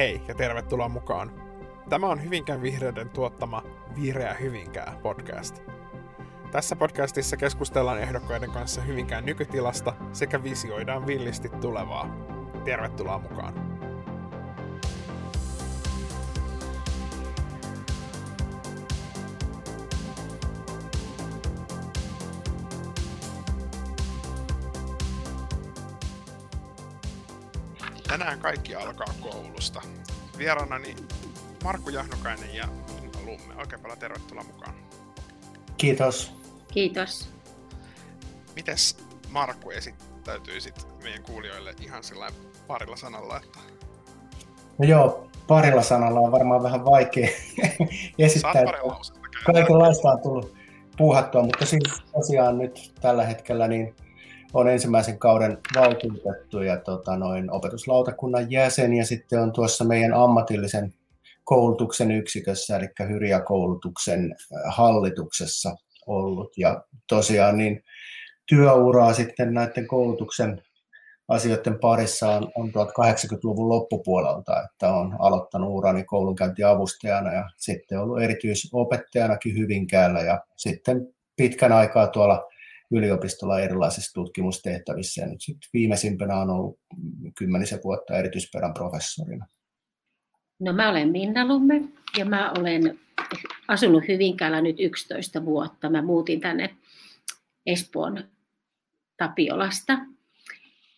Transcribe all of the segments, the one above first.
Hei ja tervetuloa mukaan. Tämä on Hyvinkään vihreiden tuottama Vihreä Hyvinkää podcast. Tässä podcastissa keskustellaan ehdokkaiden kanssa Hyvinkään nykytilasta sekä visioidaan villisti tulevaa. Tervetuloa mukaan. Tänään kaikki alkaa koulusta. Vieraanani Markku Jahnokainen ja Inna Lumme. Oikein paljon tervetuloa mukaan. Kiitos. Kiitos. Mites Markku esittäytyisit meidän kuulijoille ihan sillä parilla sanalla? Että... No joo, parilla sanalla on varmaan vähän vaikea esittää. Kaikenlaista on tullut puuhattua, mutta siis tosiaan nyt tällä hetkellä niin on ensimmäisen kauden valtuutettu ja tota, noin opetuslautakunnan jäsen ja sitten on tuossa meidän ammatillisen koulutuksen yksikössä, eli Hyrjä-koulutuksen äh, hallituksessa ollut. Ja tosiaan niin työuraa sitten näiden koulutuksen asioiden parissa on, on 1080-luvun loppupuolelta, että on aloittanut urani koulunkäyntiavustajana ja sitten ollut erityisopettajanakin Hyvinkäällä ja sitten pitkän aikaa tuolla yliopistolla erilaisissa tutkimustehtävissä ja nyt sitten viimeisimpänä on ollut kymmenisen vuotta erityisperän professorina. No mä olen Minna Lumme ja mä olen asunut Hyvinkäällä nyt 11 vuotta. Mä muutin tänne Espoon Tapiolasta.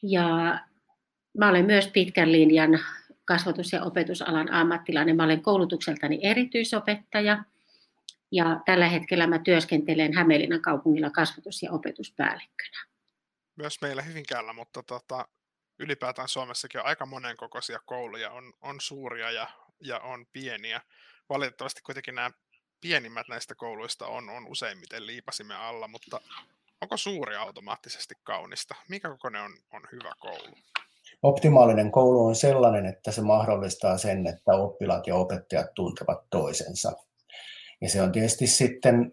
Ja mä olen myös pitkän linjan kasvatus- ja opetusalan ammattilainen. Mä olen koulutukseltani erityisopettaja ja tällä hetkellä mä työskentelen Hämeenlinnan kaupungilla kasvatus- ja opetuspäällikkönä. Myös meillä Hyvinkäällä, mutta tota, ylipäätään Suomessakin on aika monenkokoisia kouluja, on, on suuria ja, ja on pieniä. Valitettavasti kuitenkin nämä pienimmät näistä kouluista on, on useimmiten liipasimme alla, mutta onko suuri automaattisesti kaunista? Mikä kokoinen on, on hyvä koulu? Optimaalinen koulu on sellainen, että se mahdollistaa sen, että oppilaat ja opettajat tuntevat toisensa. Ja se on tietysti sitten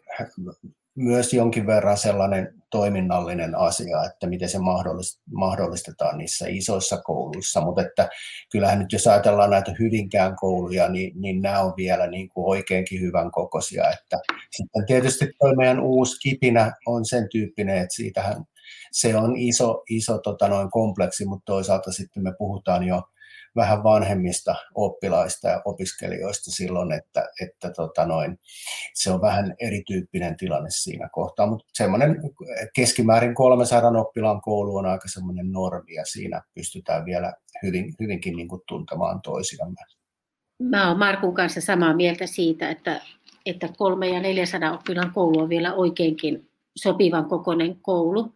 myös jonkin verran sellainen toiminnallinen asia, että miten se mahdollistetaan niissä isoissa kouluissa, mutta että kyllähän nyt jos ajatellaan näitä Hyvinkään kouluja, niin, niin nämä on vielä niin kuin oikeinkin hyvän kokoisia, että sitten tietysti tuo meidän uusi kipinä on sen tyyppinen, että siitähän se on iso, iso tota noin kompleksi, mutta toisaalta sitten me puhutaan jo vähän vanhemmista oppilaista ja opiskelijoista silloin, että, että tota noin, se on vähän erityyppinen tilanne siinä kohtaa, mutta semmoinen keskimäärin 300 oppilaan koulu on aika semmoinen normi ja siinä pystytään vielä hyvin, hyvinkin niin kuin tuntemaan toisiamme. Mä olen Markun kanssa samaa mieltä siitä, että, että kolme ja 400 oppilaan koulu on vielä oikeinkin sopivan kokoinen koulu.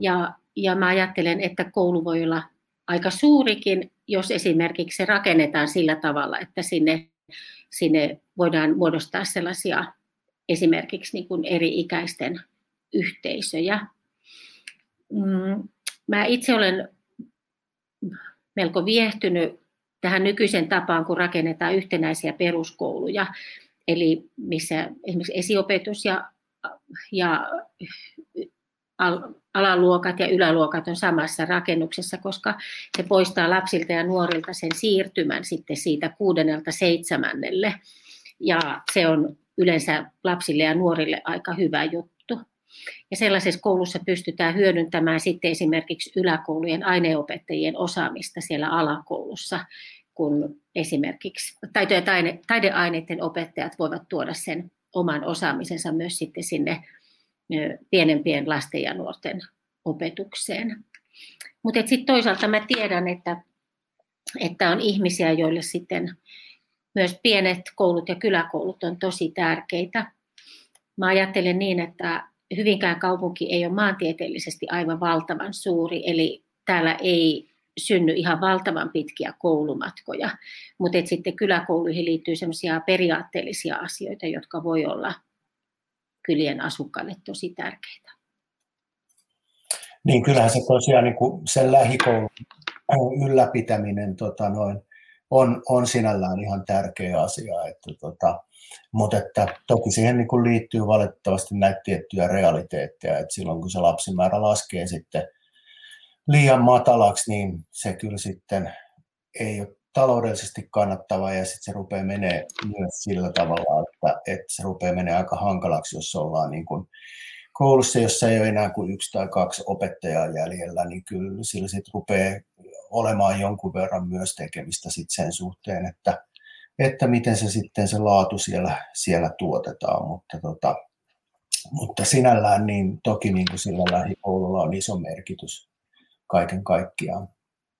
Ja, ja mä ajattelen, että koulu voi olla aika suurikin, jos esimerkiksi rakennetaan sillä tavalla, että sinne, sinne voidaan muodostaa sellaisia esimerkiksi niin kuin eri-ikäisten yhteisöjä. Mm, mä itse olen melko viehtynyt tähän nykyisen tapaan, kun rakennetaan yhtenäisiä peruskouluja, eli missä esimerkiksi esiopetus ja, ja alaluokat ja yläluokat on samassa rakennuksessa, koska se poistaa lapsilta ja nuorilta sen siirtymän sitten siitä kuudennelta seitsemännelle. Ja se on yleensä lapsille ja nuorille aika hyvä juttu. Ja sellaisessa koulussa pystytään hyödyntämään sitten esimerkiksi yläkoulujen aineopettajien osaamista siellä alakoulussa, kun esimerkiksi taito- ja taideaineiden opettajat voivat tuoda sen oman osaamisensa myös sitten sinne pienempien lasten ja nuorten opetukseen. Mutta sitten toisaalta mä tiedän, että, että on ihmisiä, joille sitten myös pienet koulut ja kyläkoulut on tosi tärkeitä. Mä ajattelen niin, että Hyvinkään kaupunki ei ole maantieteellisesti aivan valtavan suuri, eli täällä ei synny ihan valtavan pitkiä koulumatkoja, mutta sitten kyläkouluihin liittyy sellaisia periaatteellisia asioita, jotka voi olla kylien asukkaille tosi tärkeitä. Niin kyllähän se tosiaan niin kuin sen lähikoulun ylläpitäminen tota noin, on, on sinällään ihan tärkeä asia. Että, tota, mutta että toki siihen niin kuin liittyy valitettavasti näitä tiettyjä realiteetteja, että silloin kun se lapsimäärä laskee sitten liian matalaksi, niin se kyllä sitten ei ole taloudellisesti kannattava ja sitten se rupeaa menee myös sillä tavalla, että, että se rupeaa menee aika hankalaksi, jos ollaan niin kuin koulussa, jossa ei ole enää kuin yksi tai kaksi opettajaa jäljellä, niin kyllä sillä sitten rupeaa olemaan jonkun verran myös tekemistä sit sen suhteen, että, että miten se sitten se laatu siellä, siellä tuotetaan, mutta, tota, mutta sinällään niin toki niin kuin sillä lähikoululla on iso merkitys kaiken kaikkiaan.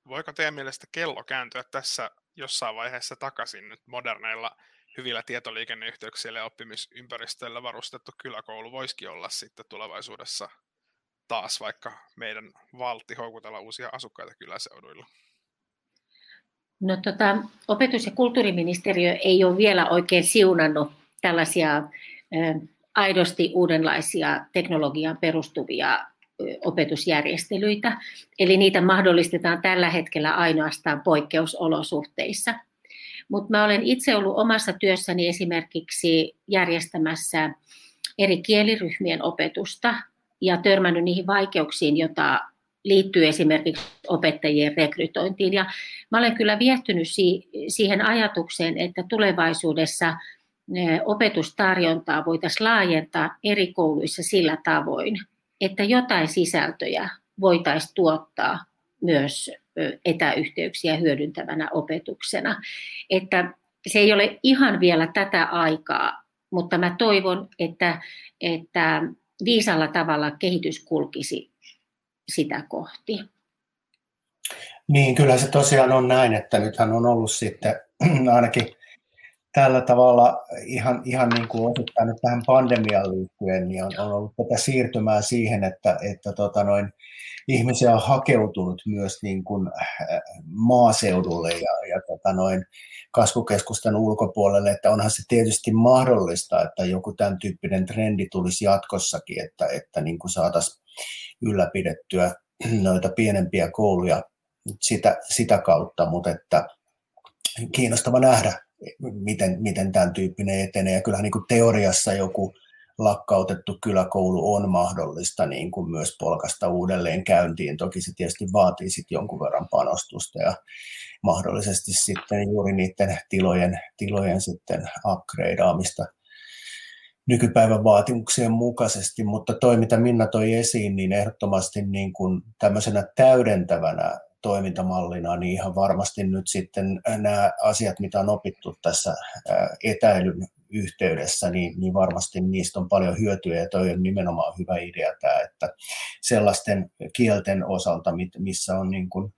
Voiko teidän mielestä kello kääntyä tässä jossain vaiheessa takaisin nyt moderneilla hyvillä tietoliikenneyhteyksillä ja oppimisympäristöillä varustettu kyläkoulu voisikin olla sitten tulevaisuudessa taas vaikka meidän valti houkutella uusia asukkaita kyläseuduilla? No, tota, opetus- ja kulttuuriministeriö ei ole vielä oikein siunannut tällaisia aidosti uudenlaisia teknologiaan perustuvia opetusjärjestelyitä. Eli niitä mahdollistetaan tällä hetkellä ainoastaan poikkeusolosuhteissa. Mutta mä olen itse ollut omassa työssäni esimerkiksi järjestämässä eri kieliryhmien opetusta ja törmännyt niihin vaikeuksiin, joita liittyy esimerkiksi opettajien rekrytointiin. Ja mä olen kyllä viehtynyt siihen ajatukseen, että tulevaisuudessa opetustarjontaa voitaisiin laajentaa eri kouluissa sillä tavoin, että jotain sisältöjä voitaisiin tuottaa myös etäyhteyksiä hyödyntävänä opetuksena. Että se ei ole ihan vielä tätä aikaa, mutta mä toivon, että, että viisalla tavalla kehitys kulkisi sitä kohti. Niin, kyllä se tosiaan on näin, että nythän on ollut sitten ainakin tällä tavalla ihan, ihan niin kuin osittain nyt tähän pandemiaan liittyen, niin on, on ollut tätä siirtymää siihen, että, että tota noin, ihmisiä on hakeutunut myös niin kuin äh, maaseudulle ja, ja tota noin, kasvukeskusten ulkopuolelle, että onhan se tietysti mahdollista, että joku tämän tyyppinen trendi tulisi jatkossakin, että, että niin kuin saataisiin ylläpidettyä noita pienempiä kouluja sitä, sitä kautta, mutta että kiinnostava nähdä, miten, miten tämän tyyppinen etenee. Ja kyllähän niin kuin teoriassa joku lakkautettu kyläkoulu on mahdollista niin kuin myös polkasta uudelleen käyntiin. Toki se tietysti vaatii sitten jonkun verran panostusta ja mahdollisesti sitten juuri niiden tilojen, tilojen sitten upgradeaamista nykypäivän vaatimuksien mukaisesti, mutta toi mitä Minna toi esiin, niin ehdottomasti niin kuin tämmöisenä täydentävänä toimintamallina, niin ihan varmasti nyt sitten nämä asiat, mitä on opittu tässä etäilyn yhteydessä, niin, niin varmasti niistä on paljon hyötyä ja toi on nimenomaan hyvä idea tämä, että sellaisten kielten osalta, missä on niin kuin,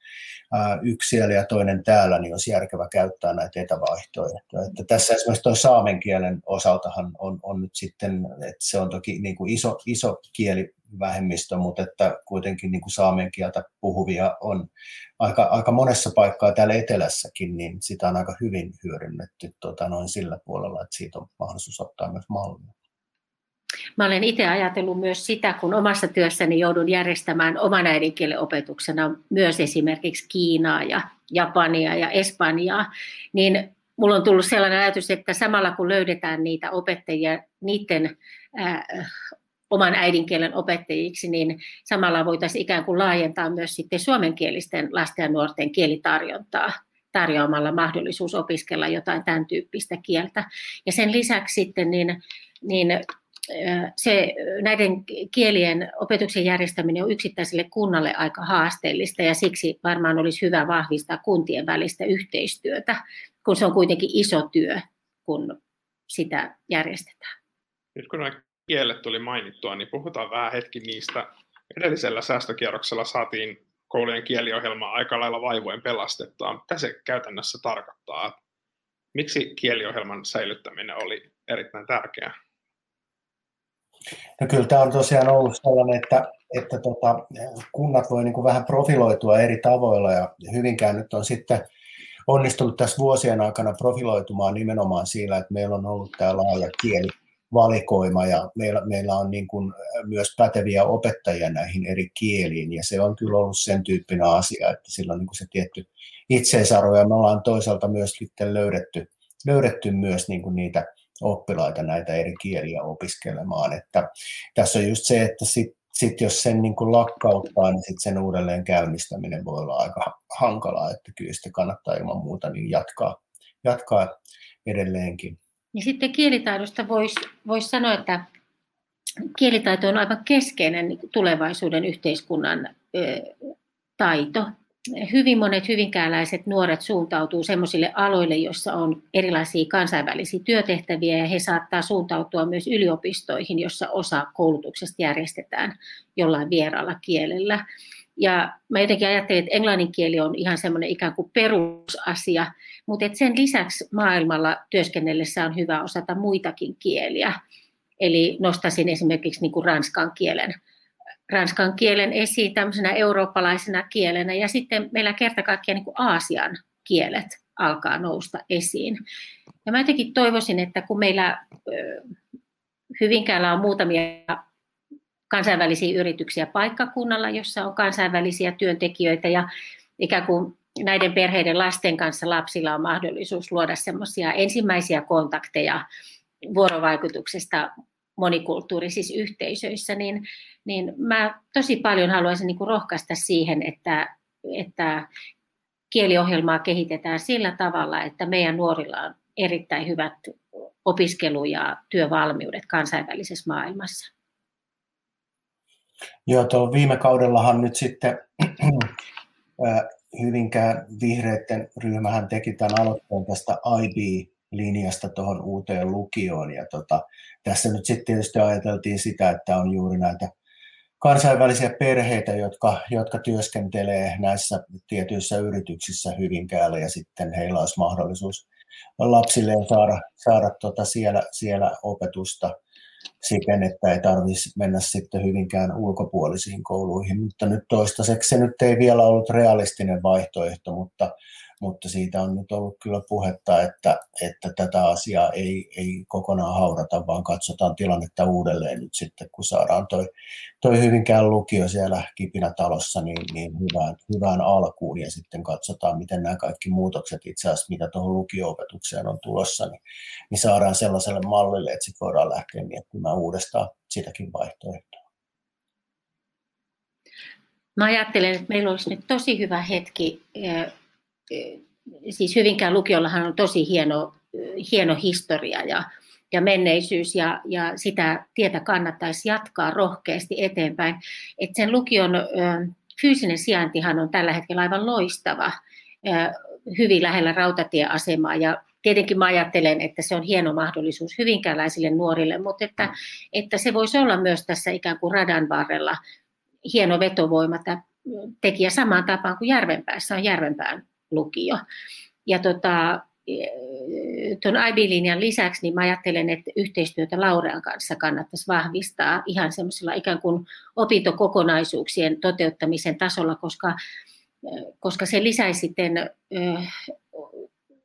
yksi siellä ja toinen täällä, niin olisi järkevä käyttää näitä etävaihtoehtoja. Että tässä esimerkiksi tuo saamen kielen osaltahan on, on nyt sitten, että se on toki niin kuin iso, iso kieli vähemmistö, mutta että kuitenkin niin kuin saamen kieltä puhuvia on aika, aika monessa paikkaa täällä etelässäkin, niin sitä on aika hyvin hyödynnetty tota, noin sillä puolella, että siitä on mahdollisuus ottaa myös mallia. Mä olen itse ajatellut myös sitä, kun omassa työssäni joudun järjestämään oman äidinkielen opetuksena myös esimerkiksi Kiinaa ja Japania ja Espanjaa, niin mulla on tullut sellainen ajatus, että samalla kun löydetään niitä opettajia niiden oman äidinkielen opettajiksi, niin samalla voitaisiin ikään kuin laajentaa myös sitten suomenkielisten lasten ja nuorten kielitarjontaa tarjoamalla mahdollisuus opiskella jotain tämän tyyppistä kieltä. Ja sen lisäksi sitten niin, niin se, näiden kielien opetuksen järjestäminen on yksittäiselle kunnalle aika haasteellista ja siksi varmaan olisi hyvä vahvistaa kuntien välistä yhteistyötä, kun se on kuitenkin iso työ, kun sitä järjestetään. Nyt kun kielet tuli mainittua, niin puhutaan vähän hetki niistä. Edellisellä säästökierroksella saatiin koulujen kieliohjelma aika lailla vaivoin pelastettua. Mitä se käytännössä tarkoittaa? Miksi kieliohjelman säilyttäminen oli erittäin tärkeää? No kyllä tämä on tosiaan ollut sellainen, että, että tota, kunnat voi niin kuin vähän profiloitua eri tavoilla ja Hyvinkään nyt on sitten onnistunut tässä vuosien aikana profiloitumaan nimenomaan sillä, että meillä on ollut tämä laaja kieli valikoima ja meillä, meillä on niin kuin myös päteviä opettajia näihin eri kieliin ja se on kyllä ollut sen tyyppinen asia, että sillä on niin kuin se tietty itseisarvo ja me ollaan toisaalta myös sitten löydetty, löydetty myös niin kuin niitä oppilaita näitä eri kieliä opiskelemaan. Että tässä on just se, että sit sitten jos sen niin kuin lakkauttaa, niin sitten sen uudelleen käynnistäminen voi olla aika hankalaa, että kyllä sitä kannattaa ilman muuta niin jatkaa, jatkaa edelleenkin. Ja sitten kielitaidosta voisi vois sanoa, että kielitaito on aivan keskeinen niin tulevaisuuden yhteiskunnan taito hyvin monet hyvinkääläiset nuoret suuntautuu sellaisille aloille, joissa on erilaisia kansainvälisiä työtehtäviä ja he saattaa suuntautua myös yliopistoihin, jossa osa koulutuksesta järjestetään jollain vieraalla kielellä. Ja mä jotenkin ajattelin, että englannin kieli on ihan semmoinen ikään kuin perusasia, mutta et sen lisäksi maailmalla työskennellessä on hyvä osata muitakin kieliä. Eli nostasin esimerkiksi niin kuin ranskan kielen ranskan kielen esiin tämmöisenä eurooppalaisena kielenä ja sitten meillä kerta kaikkiaan niin kuin Aasian kielet alkaa nousta esiin. Ja mä jotenkin toivoisin, että kun meillä Hyvinkäällä on muutamia kansainvälisiä yrityksiä paikkakunnalla, jossa on kansainvälisiä työntekijöitä ja ikään kuin näiden perheiden lasten kanssa lapsilla on mahdollisuus luoda semmoisia ensimmäisiä kontakteja vuorovaikutuksesta monikulttuurisissa yhteisöissä, niin, niin mä tosi paljon haluaisin niin kuin rohkaista siihen, että, että kieliohjelmaa kehitetään sillä tavalla, että meidän nuorilla on erittäin hyvät opiskelu- ja työvalmiudet kansainvälisessä maailmassa. Joo, tuo viime kaudellahan nyt sitten Hyvinkään vihreiden ryhmähän teki tämän aloitteen tästä IB linjasta tuohon uuteen lukioon. Ja tota, tässä nyt sitten tietysti ajateltiin sitä, että on juuri näitä kansainvälisiä perheitä, jotka, jotka työskentelee näissä tietyissä yrityksissä Hyvinkäällä ja sitten heillä olisi mahdollisuus lapsilleen saada, saada tota siellä, siellä opetusta siten, että ei tarvitsisi mennä sitten hyvinkään ulkopuolisiin kouluihin, mutta nyt toistaiseksi se nyt ei vielä ollut realistinen vaihtoehto, mutta mutta siitä on nyt ollut kyllä puhetta, että, että tätä asiaa ei, ei kokonaan haudata, vaan katsotaan tilannetta uudelleen nyt sitten, kun saadaan toi, toi Hyvinkään lukio siellä Kipinä-talossa niin, niin hyvään, hyvään alkuun ja sitten katsotaan, miten nämä kaikki muutokset itse asiassa, mitä tuohon lukio-opetukseen on tulossa, niin, niin saadaan sellaiselle mallille, että sitten voidaan lähteä miettimään uudestaan sitäkin vaihtoehtoa. Mä ajattelen, että meillä olisi nyt tosi hyvä hetki siis Hyvinkään lukiollahan on tosi hieno, hieno historia ja, ja menneisyys ja, ja sitä tietä kannattaisi jatkaa rohkeasti eteenpäin. Et sen lukion ö, fyysinen sijaintihan on tällä hetkellä aivan loistava, ö, hyvin lähellä rautatieasemaa ja tietenkin mä ajattelen, että se on hieno mahdollisuus hyvinkääläisille nuorille, mutta että, että se voisi olla myös tässä ikään kuin radan varrella hieno vetovoima tekijä samaan tapaan kuin Järvenpäässä on Järvenpään lukio. Ja tota, tuon IB-linjan lisäksi niin mä ajattelen, että yhteistyötä Laurean kanssa kannattaisi vahvistaa ihan semmoisella ikään kuin opintokokonaisuuksien toteuttamisen tasolla, koska, koska se lisäisi sitten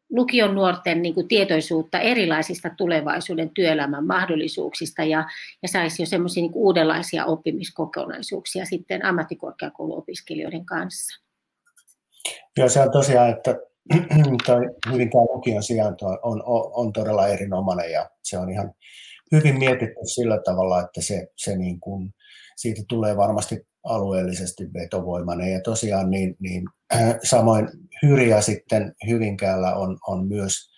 lukion nuorten niin kuin tietoisuutta erilaisista tulevaisuuden työelämän mahdollisuuksista ja, ja saisi jo semmoisia niin uudenlaisia oppimiskokonaisuuksia sitten ammattikorkeakouluopiskelijoiden kanssa. Joo, se on tosiaan, että toi Hyvinkään lukion sijainto on, on, on todella erinomainen ja se on ihan hyvin mietitty sillä tavalla, että se, se niin kuin, siitä tulee varmasti alueellisesti vetovoimainen. Ja tosiaan niin, niin samoin Hyriä sitten Hyvinkäällä on, on myös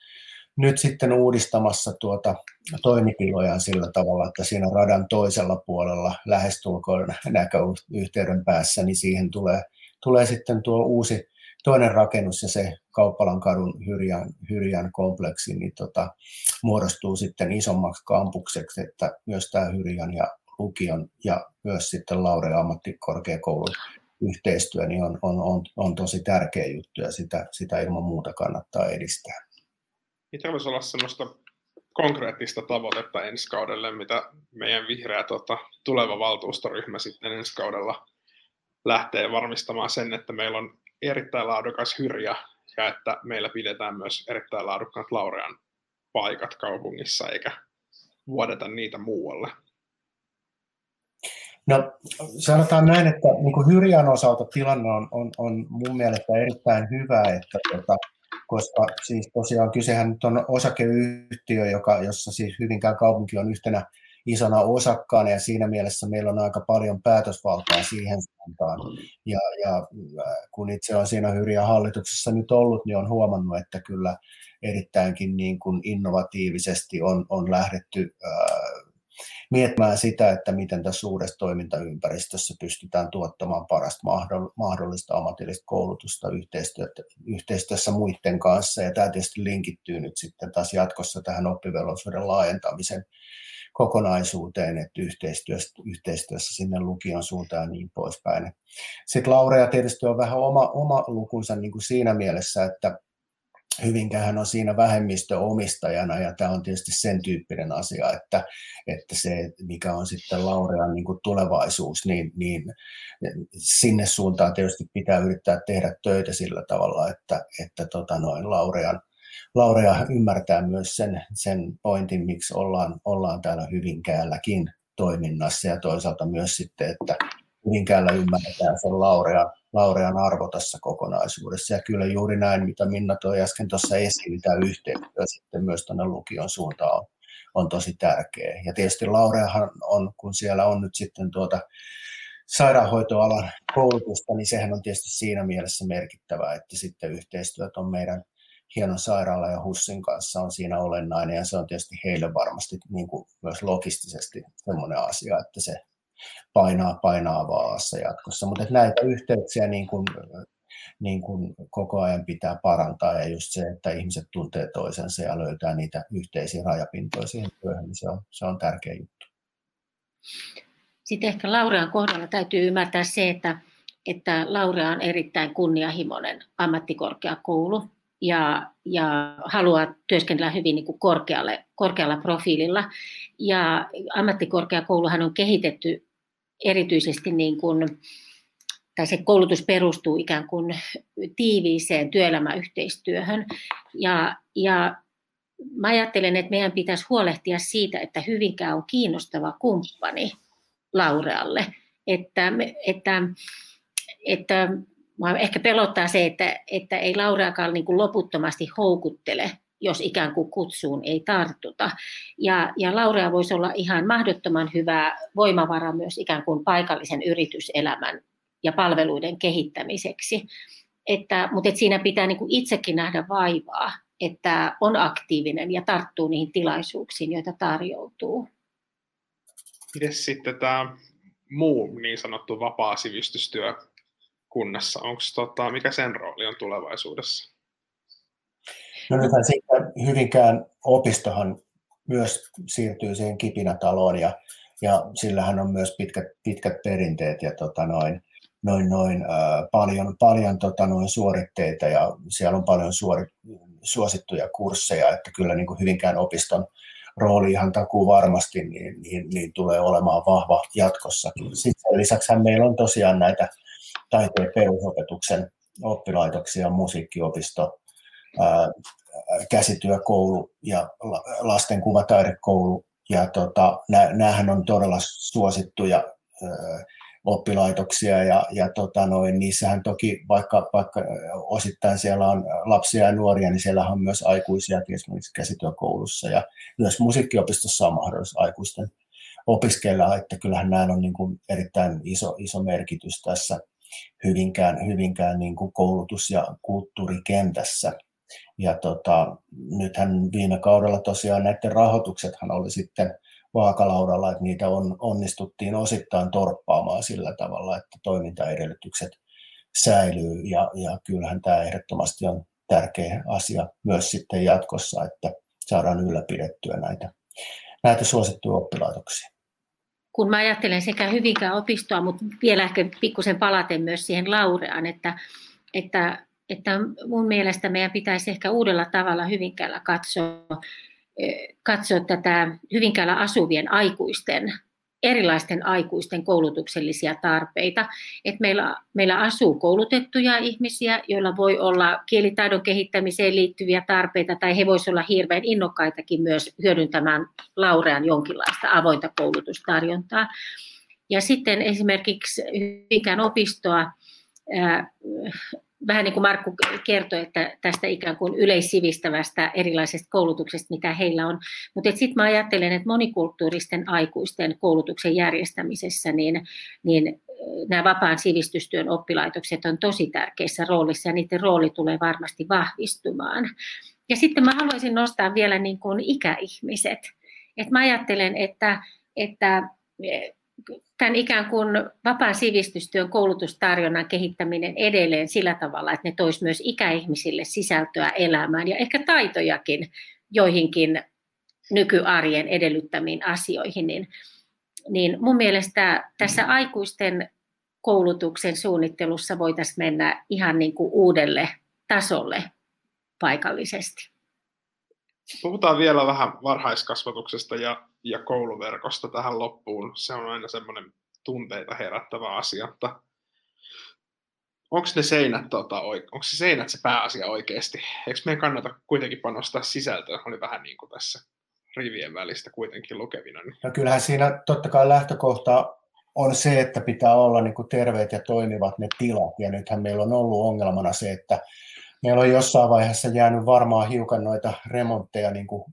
nyt sitten uudistamassa tuota toimitilojaan sillä tavalla, että siinä radan toisella puolella lähestulkoon näköyhteyden päässä, niin siihen tulee, tulee sitten tuo uusi toinen rakennus ja se Kauppalan kadun Hyrjän, Hyrjän kompleksi niin tota, muodostuu sitten isommaksi kampukseksi, että myös tämä Hyrjän ja lukion ja myös sitten Laure ammattikorkeakoulun yhteistyö niin on, on, on, on tosi tärkeä juttu ja sitä, sitä ilman muuta kannattaa edistää. Mitä voisi olla sellaista konkreettista tavoitetta ensi kaudelle, mitä meidän vihreä tota, tuleva valtuustoryhmä sitten ensi kaudella lähtee varmistamaan sen, että meillä on erittäin laadukas hyrjä ja että meillä pidetään myös erittäin laadukkaat laurean paikat kaupungissa eikä vuodeta niitä muualle. No sanotaan näin, että niin kuin Hyrjän osalta tilanne on, on, on mun mielestä erittäin hyvä, että tota, koska siis tosiaan kysehän nyt on osakeyhtiö, joka, jossa siis Hyvinkään kaupunki on yhtenä isona osakkaana ja siinä mielessä meillä on aika paljon päätösvaltaa siihen suuntaan. Ja, ja kun itse on siinä Hyrjän hallituksessa nyt ollut, niin on huomannut, että kyllä erittäinkin niin kuin innovatiivisesti on, on lähdetty ää, miettimään sitä, että miten tässä uudessa toimintaympäristössä pystytään tuottamaan parasta mahdollista ammatillista koulutusta yhteistyössä muiden kanssa. Ja tämä tietysti linkittyy nyt sitten taas jatkossa tähän oppivelvollisuuden laajentamisen kokonaisuuteen, että yhteistyössä, yhteistyössä sinne lukion suuntaan ja niin poispäin. Sitten Laurea tietysti on vähän oma, oma lukunsa niin kuin siinä mielessä, että Hyvinkähän on siinä vähemmistöomistajana ja tämä on tietysti sen tyyppinen asia, että, että se mikä on sitten Laurean niin kuin tulevaisuus, niin, niin sinne suuntaan tietysti pitää yrittää tehdä töitä sillä tavalla, että, että tota noin Laurean, Laurea ymmärtää myös sen, sen pointin, miksi ollaan, ollaan täällä Hyvinkäälläkin toiminnassa ja toisaalta myös sitten, että Hyvinkäällä ymmärretään sen Laurean Laurean arvo tässä kokonaisuudessa. Ja kyllä juuri näin, mitä Minna toi äsken tuossa esiin, tämä yhteistyö sitten myös tuonne lukion suuntaan on, on tosi tärkeä. Ja tietysti Laureahan on, kun siellä on nyt sitten tuota sairaanhoitoalan koulutusta, niin sehän on tietysti siinä mielessä merkittävää, että sitten yhteistyöt on meidän hienon sairaala ja HUSSin kanssa on siinä olennainen ja se on tietysti heille varmasti niin kuin myös logistisesti semmoinen asia, että se painaa, painaa vaassa jatkossa. Mutta näitä yhteyksiä niin kuin, niin kuin koko ajan pitää parantaa ja just se, että ihmiset tuntee toisensa ja löytää niitä yhteisiä rajapintoja siihen työhön, niin se on, se on tärkeä juttu. Sitten ehkä Laurean kohdalla täytyy ymmärtää se, että, että Laurea on erittäin kunnianhimoinen ammattikorkeakoulu ja, ja haluaa työskennellä hyvin niin kuin korkealle, korkealla profiililla. Ja ammattikorkeakouluhan on kehitetty erityisesti niin kuin, tai se koulutus perustuu ikään kuin tiiviiseen työelämäyhteistyöhön. Ja, ja mä ajattelen, että meidän pitäisi huolehtia siitä, että Hyvinkään on kiinnostava kumppani Laurealle. Että, että, että Mua ehkä pelottaa se, että, että ei Laureakaan niin kuin loputtomasti houkuttele, jos ikään kuin kutsuun ei tartuta. Ja, ja Laurea voisi olla ihan mahdottoman hyvä voimavara myös ikään kuin paikallisen yrityselämän ja palveluiden kehittämiseksi. Että, mutta että siinä pitää niin kuin itsekin nähdä vaivaa, että on aktiivinen ja tarttuu niihin tilaisuuksiin, joita tarjoutuu. Miten sitten tämä muu niin sanottu vapaa sivistystyö kunnassa? Onko tota, mikä sen rooli on tulevaisuudessa? No nythän sitten Hyvinkään opistohan myös siirtyy siihen Kipinätaloon ja, ja sillähän on myös pitkät, pitkät perinteet ja tota noin, noin, noin, äh, paljon, paljon tota noin suoritteita ja siellä on paljon suori, suosittuja kursseja, että kyllä niin kuin Hyvinkään opiston rooli ihan takuu varmasti niin, niin, niin tulee olemaan vahva jatkossakin. Sitten lisäksi meillä on tosiaan näitä taiteen perusopetuksen oppilaitoksia, musiikkiopisto, käsityökoulu ja lasten kuvataidekoulu. Ja tota, näähän on todella suosittuja oppilaitoksia ja, ja tota noin, niissähän toki vaikka, vaikka osittain siellä on lapsia ja nuoria, niin siellä on myös aikuisia esimerkiksi käsityökoulussa ja myös musiikkiopistossa on mahdollisuus aikuisten opiskella, että kyllähän näin on niin kuin erittäin iso, iso merkitys tässä Hyvinkään, Hyvinkään niin kuin koulutus- ja kulttuurikentässä. Ja tota, nythän viime kaudella tosiaan näiden rahoituksethan oli sitten vaakalaudalla, että niitä on, onnistuttiin osittain torppaamaan sillä tavalla, että toimintaedellytykset säilyy ja, ja kyllähän tämä ehdottomasti on tärkeä asia myös sitten jatkossa, että saadaan ylläpidettyä näitä, näitä suosittuja oppilaitoksia kun mä ajattelen sekä Hyvinkään opistoa, mutta vielä ehkä pikkusen palaten myös siihen Laureaan, että, että, että mun mielestä meidän pitäisi ehkä uudella tavalla Hyvinkäällä katsoa, katsoa tätä Hyvinkäällä asuvien aikuisten erilaisten aikuisten koulutuksellisia tarpeita. Et meillä, meillä asuu koulutettuja ihmisiä, joilla voi olla kielitaidon kehittämiseen liittyviä tarpeita, tai he voisivat olla hirveän innokkaitakin myös hyödyntämään Laurean jonkinlaista avointa koulutustarjontaa. Ja sitten esimerkiksi Hyvinkään opistoa vähän niin kuin Markku kertoi, että tästä ikään kuin yleissivistävästä erilaisesta koulutuksesta, mitä heillä on. Mutta sitten mä ajattelen, että monikulttuuristen aikuisten koulutuksen järjestämisessä, niin, niin nämä vapaan sivistystyön oppilaitokset on tosi tärkeässä roolissa ja niiden rooli tulee varmasti vahvistumaan. Ja sitten mä haluaisin nostaa vielä niin kuin ikäihmiset. Et mä ajattelen, että, että tämän ikään kuin vapaan sivistystyön koulutustarjonnan kehittäminen edelleen sillä tavalla, että ne tois myös ikäihmisille sisältöä elämään ja ehkä taitojakin joihinkin nykyarjen edellyttämiin asioihin, niin, niin mun mielestä tässä aikuisten koulutuksen suunnittelussa voitaisiin mennä ihan niin kuin uudelle tasolle paikallisesti. Puhutaan vielä vähän varhaiskasvatuksesta ja, ja kouluverkosta tähän loppuun. Se on aina semmoinen tunteita herättävä asia. Mutta onko ne seinät, tota, onko se seinät se pääasia oikeasti? Eikö meidän kannata kuitenkin panostaa sisältöön? Oli vähän niin kuin tässä rivien välistä kuitenkin lukevina. No kyllähän siinä totta kai lähtökohta on se, että pitää olla niin kuin terveet ja toimivat ne tilat. Ja nythän meillä on ollut ongelmana se, että meillä on jossain vaiheessa jäänyt varmaan hiukan noita remontteja niin kuin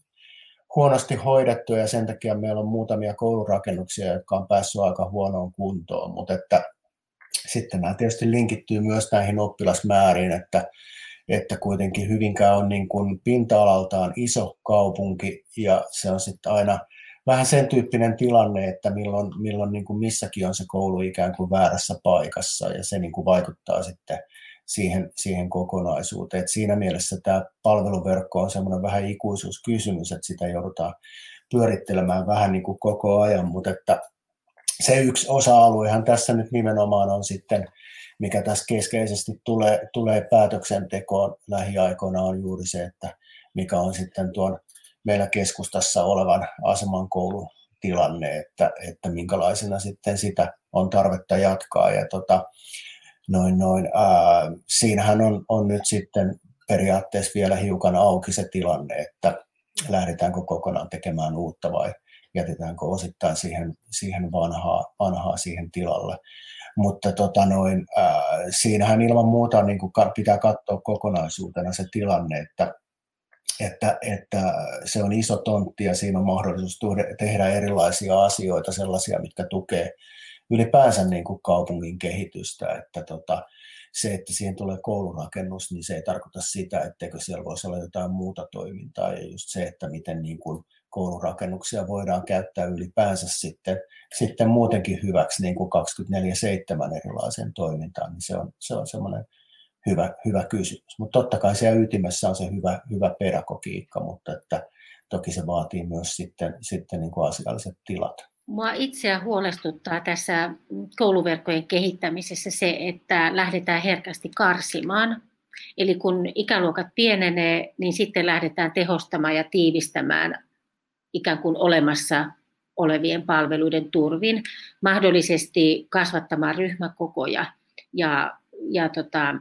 huonosti hoidettu ja sen takia meillä on muutamia koulurakennuksia, jotka on päässyt aika huonoon kuntoon, mutta että sitten nämä tietysti linkittyy myös näihin oppilasmääriin, että, että kuitenkin Hyvinkään on niin kuin pinta-alaltaan iso kaupunki ja se on sitten aina vähän sen tyyppinen tilanne, että milloin, milloin niin kuin missäkin on se koulu ikään kuin väärässä paikassa ja se niin kuin vaikuttaa sitten siihen, siihen kokonaisuuteen. Et siinä mielessä tämä palveluverkko on semmoinen vähän ikuisuuskysymys, että sitä joudutaan pyörittelemään vähän niin kuin koko ajan, mutta että se yksi osa-aluehan tässä nyt nimenomaan on sitten, mikä tässä keskeisesti tulee, tulee päätöksentekoon lähiaikoina on juuri se, että mikä on sitten tuon meillä keskustassa olevan aseman koulun tilanne, että, että minkälaisena sitten sitä on tarvetta jatkaa. Ja tota, noin, noin, ää, siinähän on, on nyt sitten periaatteessa vielä hiukan auki se tilanne, että lähdetäänkö kokonaan tekemään uutta vai jätetäänkö osittain siihen, siihen vanhaa, vanhaa siihen tilalle. Mutta tota noin, ää, siinähän ilman muuta niin kuin pitää katsoa kokonaisuutena se tilanne, että, että, että se on iso tontti ja siinä on mahdollisuus tehdä erilaisia asioita, sellaisia, mitkä tukee ylipäänsä niin kuin kaupungin kehitystä, että tota, se, että siihen tulee koulurakennus, niin se ei tarkoita sitä, etteikö siellä voisi olla jotain muuta toimintaa. Ja just se, että miten niin kuin koulurakennuksia voidaan käyttää ylipäänsä sitten, sitten muutenkin hyväksi niin kuin 24-7 erilaiseen toimintaan, niin se on, se on semmoinen hyvä, hyvä kysymys. Mutta totta kai siellä ytimessä on se hyvä, hyvä pedagogiikka, mutta että toki se vaatii myös sitten, sitten niin kuin asialliset tilat. Mua itseä huolestuttaa tässä kouluverkkojen kehittämisessä se, että lähdetään herkästi karsimaan. Eli kun ikäluokat pienenee, niin sitten lähdetään tehostamaan ja tiivistämään ikään kuin olemassa olevien palveluiden turvin, mahdollisesti kasvattamaan ryhmäkokoja ja, ja tota,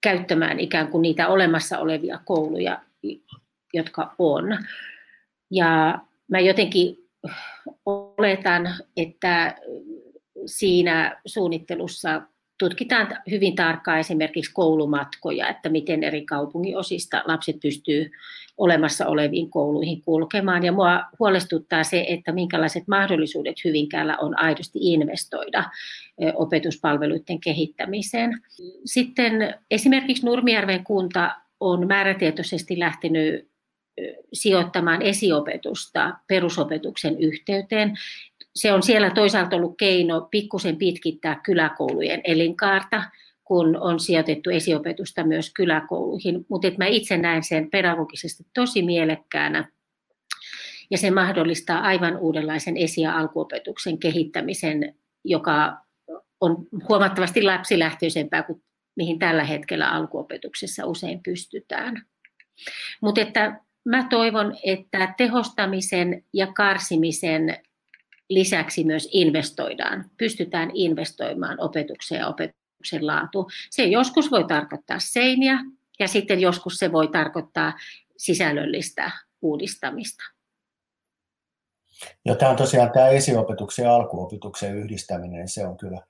käyttämään ikään kuin niitä olemassa olevia kouluja, jotka on. Ja mä jotenkin oletan, että siinä suunnittelussa tutkitaan hyvin tarkkaan esimerkiksi koulumatkoja, että miten eri kaupunginosista lapset pystyy olemassa oleviin kouluihin kulkemaan. Ja mua huolestuttaa se, että minkälaiset mahdollisuudet Hyvinkäällä on aidosti investoida opetuspalveluiden kehittämiseen. Sitten esimerkiksi Nurmijärven kunta on määrätietoisesti lähtenyt sijoittamaan esiopetusta perusopetuksen yhteyteen. Se on siellä toisaalta ollut keino pikkusen pitkittää kyläkoulujen elinkaarta, kun on sijoitettu esiopetusta myös kyläkouluihin. Mutta mä itse näen sen pedagogisesti tosi mielekkäänä. Ja se mahdollistaa aivan uudenlaisen esi- ja alkuopetuksen kehittämisen, joka on huomattavasti lapsilähtöisempää kuin mihin tällä hetkellä alkuopetuksessa usein pystytään. Mutta että mä toivon, että tehostamisen ja karsimisen lisäksi myös investoidaan, pystytään investoimaan opetukseen ja opetuksen laatuun. Se joskus voi tarkoittaa seiniä ja sitten joskus se voi tarkoittaa sisällöllistä uudistamista. Ja tämä on tosiaan tämä esiopetuksen ja alkuopetuksen yhdistäminen, se on kyllä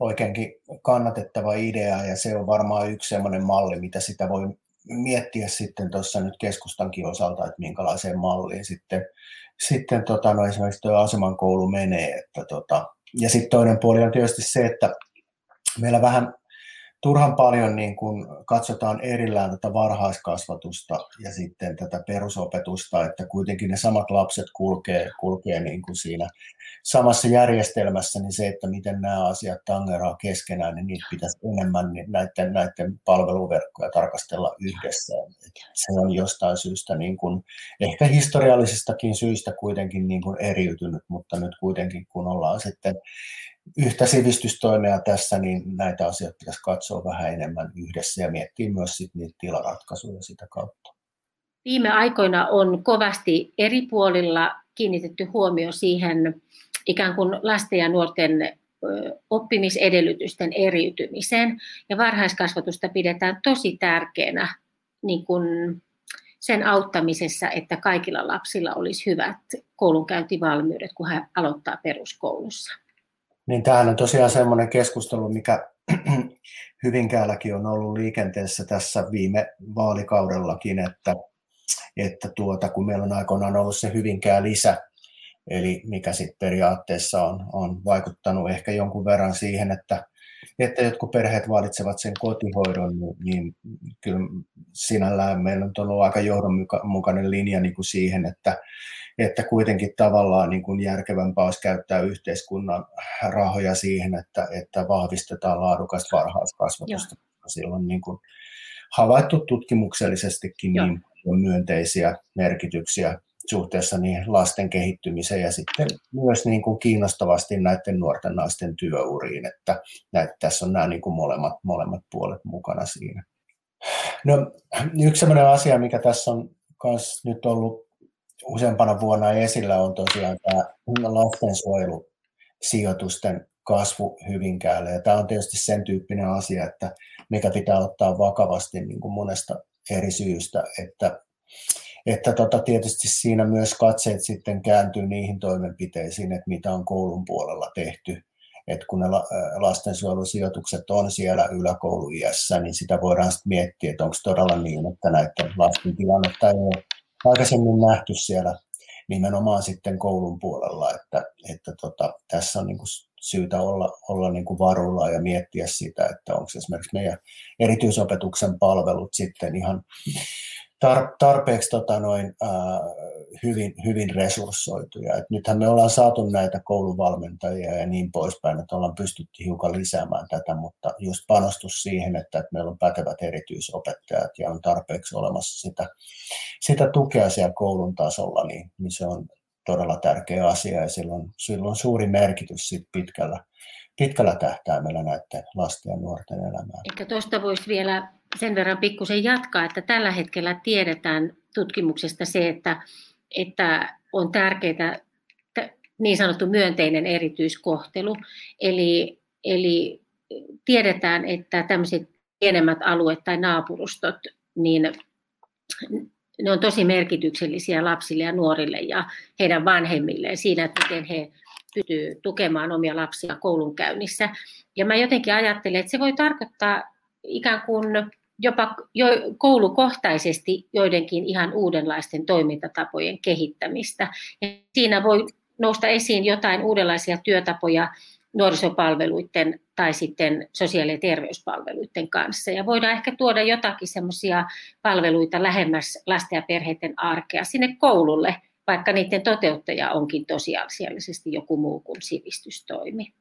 oikeinkin kannatettava idea ja se on varmaan yksi sellainen malli, mitä sitä voi miettiä sitten tuossa nyt keskustankin osalta, että minkälaiseen malliin sitten, sitten tota, no esimerkiksi tuo aseman koulu menee. Että tota, ja sitten toinen puoli on tietysti se, että meillä vähän turhan paljon niin kun katsotaan erillään tätä varhaiskasvatusta ja sitten tätä perusopetusta, että kuitenkin ne samat lapset kulkee, kulkee niin kuin siinä samassa järjestelmässä, niin se, että miten nämä asiat tangeraa keskenään, niin niitä pitäisi enemmän niin näiden, näiden palveluverkkoja tarkastella yhdessä. Se on jostain syystä, niin kuin, ehkä historiallisestakin syistä kuitenkin niin kuin eriytynyt, mutta nyt kuitenkin kun ollaan sitten yhtä sivistystoimea tässä, niin näitä asioita pitäisi katsoa vähän enemmän yhdessä ja miettiä myös sit niitä tilaratkaisuja sitä kautta. Viime aikoina on kovasti eri puolilla kiinnitetty huomio siihen ikään kuin lasten ja nuorten oppimisedellytysten eriytymiseen. Ja varhaiskasvatusta pidetään tosi tärkeänä niin kuin sen auttamisessa, että kaikilla lapsilla olisi hyvät koulunkäyntivalmiudet, kun he aloittaa peruskoulussa. Niin tämähän on tosiaan semmoinen keskustelu, mikä Hyvinkäälläkin on ollut liikenteessä tässä viime vaalikaudellakin, että, että tuota, kun meillä on aikoinaan ollut se Hyvinkää lisä, eli mikä sitten periaatteessa on, on vaikuttanut ehkä jonkun verran siihen, että, että jotkut perheet valitsevat sen kotihoidon, niin, niin kyllä sinällään meillä on ollut aika johdonmukainen linja niin kuin siihen, että, että kuitenkin tavallaan niin kuin järkevämpää olisi käyttää yhteiskunnan rahoja siihen, että, että vahvistetaan laadukasta varhaiskasvatusta. Joo. Silloin niin kuin havaittu tutkimuksellisestikin Joo. niin myönteisiä merkityksiä suhteessa niin lasten kehittymiseen ja sitten myös niin kuin kiinnostavasti näiden nuorten naisten työuriin, että näitä, tässä on nämä niin kuin molemmat, molemmat puolet mukana siinä. No, yksi sellainen asia, mikä tässä on myös nyt ollut useampana vuonna esillä, on tosiaan tämä lastensuojelusijoitusten kasvu Hyvinkäälle. Ja tämä on tietysti sen tyyppinen asia, että mikä pitää ottaa vakavasti niin kuin monesta eri syystä, että että tota, tietysti siinä myös katseet sitten kääntyy niihin toimenpiteisiin, että mitä on koulun puolella tehty. että kun ne lastensuojelusijoitukset on siellä yläkouluiässä, niin sitä voidaan sitten miettiä, että onko todella niin, että näiden lasten tilannetta ei ole aikaisemmin nähty siellä nimenomaan sitten koulun puolella, että, että tota, tässä on niin kuin syytä olla, olla niin kuin varuilla ja miettiä sitä, että onko esimerkiksi meidän erityisopetuksen palvelut sitten ihan tar- tarpeeksi tota noin, äh, hyvin, hyvin resurssoituja. Et nythän me ollaan saatu näitä kouluvalmentajia ja niin poispäin, että ollaan pystytty hiukan lisäämään tätä, mutta just panostus siihen, että, että meillä on pätevät erityisopettajat ja on tarpeeksi olemassa sitä, sitä tukea siellä koulun tasolla, niin, niin se on todella tärkeä asia ja sillä on, sillä on suuri merkitys sit pitkällä, pitkällä tähtäimellä näiden lasten ja nuorten elämään. Ehkä tuosta voisi vielä sen verran pikkusen jatkaa, että tällä hetkellä tiedetään tutkimuksesta se, että, että on tärkeää niin sanottu myönteinen erityiskohtelu. Eli, eli tiedetään, että tämmöiset pienemmät alueet tai naapurustot, niin ne on tosi merkityksellisiä lapsille ja nuorille ja heidän vanhemmilleen siinä, että miten he pystyvät tukemaan omia lapsia koulunkäynnissä. Ja mä jotenkin ajattelen, että se voi tarkoittaa ikään kuin jopa jo koulukohtaisesti joidenkin ihan uudenlaisten toimintatapojen kehittämistä. Ja siinä voi nousta esiin jotain uudenlaisia työtapoja nuorisopalveluiden tai sitten sosiaali- ja terveyspalveluiden kanssa. Ja voidaan ehkä tuoda jotakin semmoisia palveluita lähemmäs lasten ja perheiden arkea sinne koululle, vaikka niiden toteuttaja onkin tosiasiallisesti joku muu kuin sivistystoimi.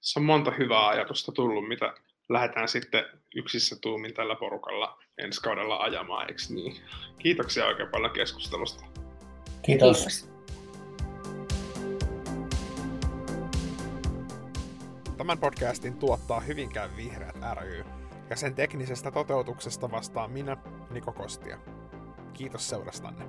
Se on monta hyvää ajatusta tullut, mitä lähdetään sitten yksissä tuumin tällä porukalla ensi kaudella ajamaan, eikö niin? Kiitoksia oikein paljon keskustelusta. Kiitos. Kiitos. Tämän podcastin tuottaa Hyvinkään Vihreät ry, ja sen teknisestä toteutuksesta vastaa minä, Niko Kostia. Kiitos seurastanne.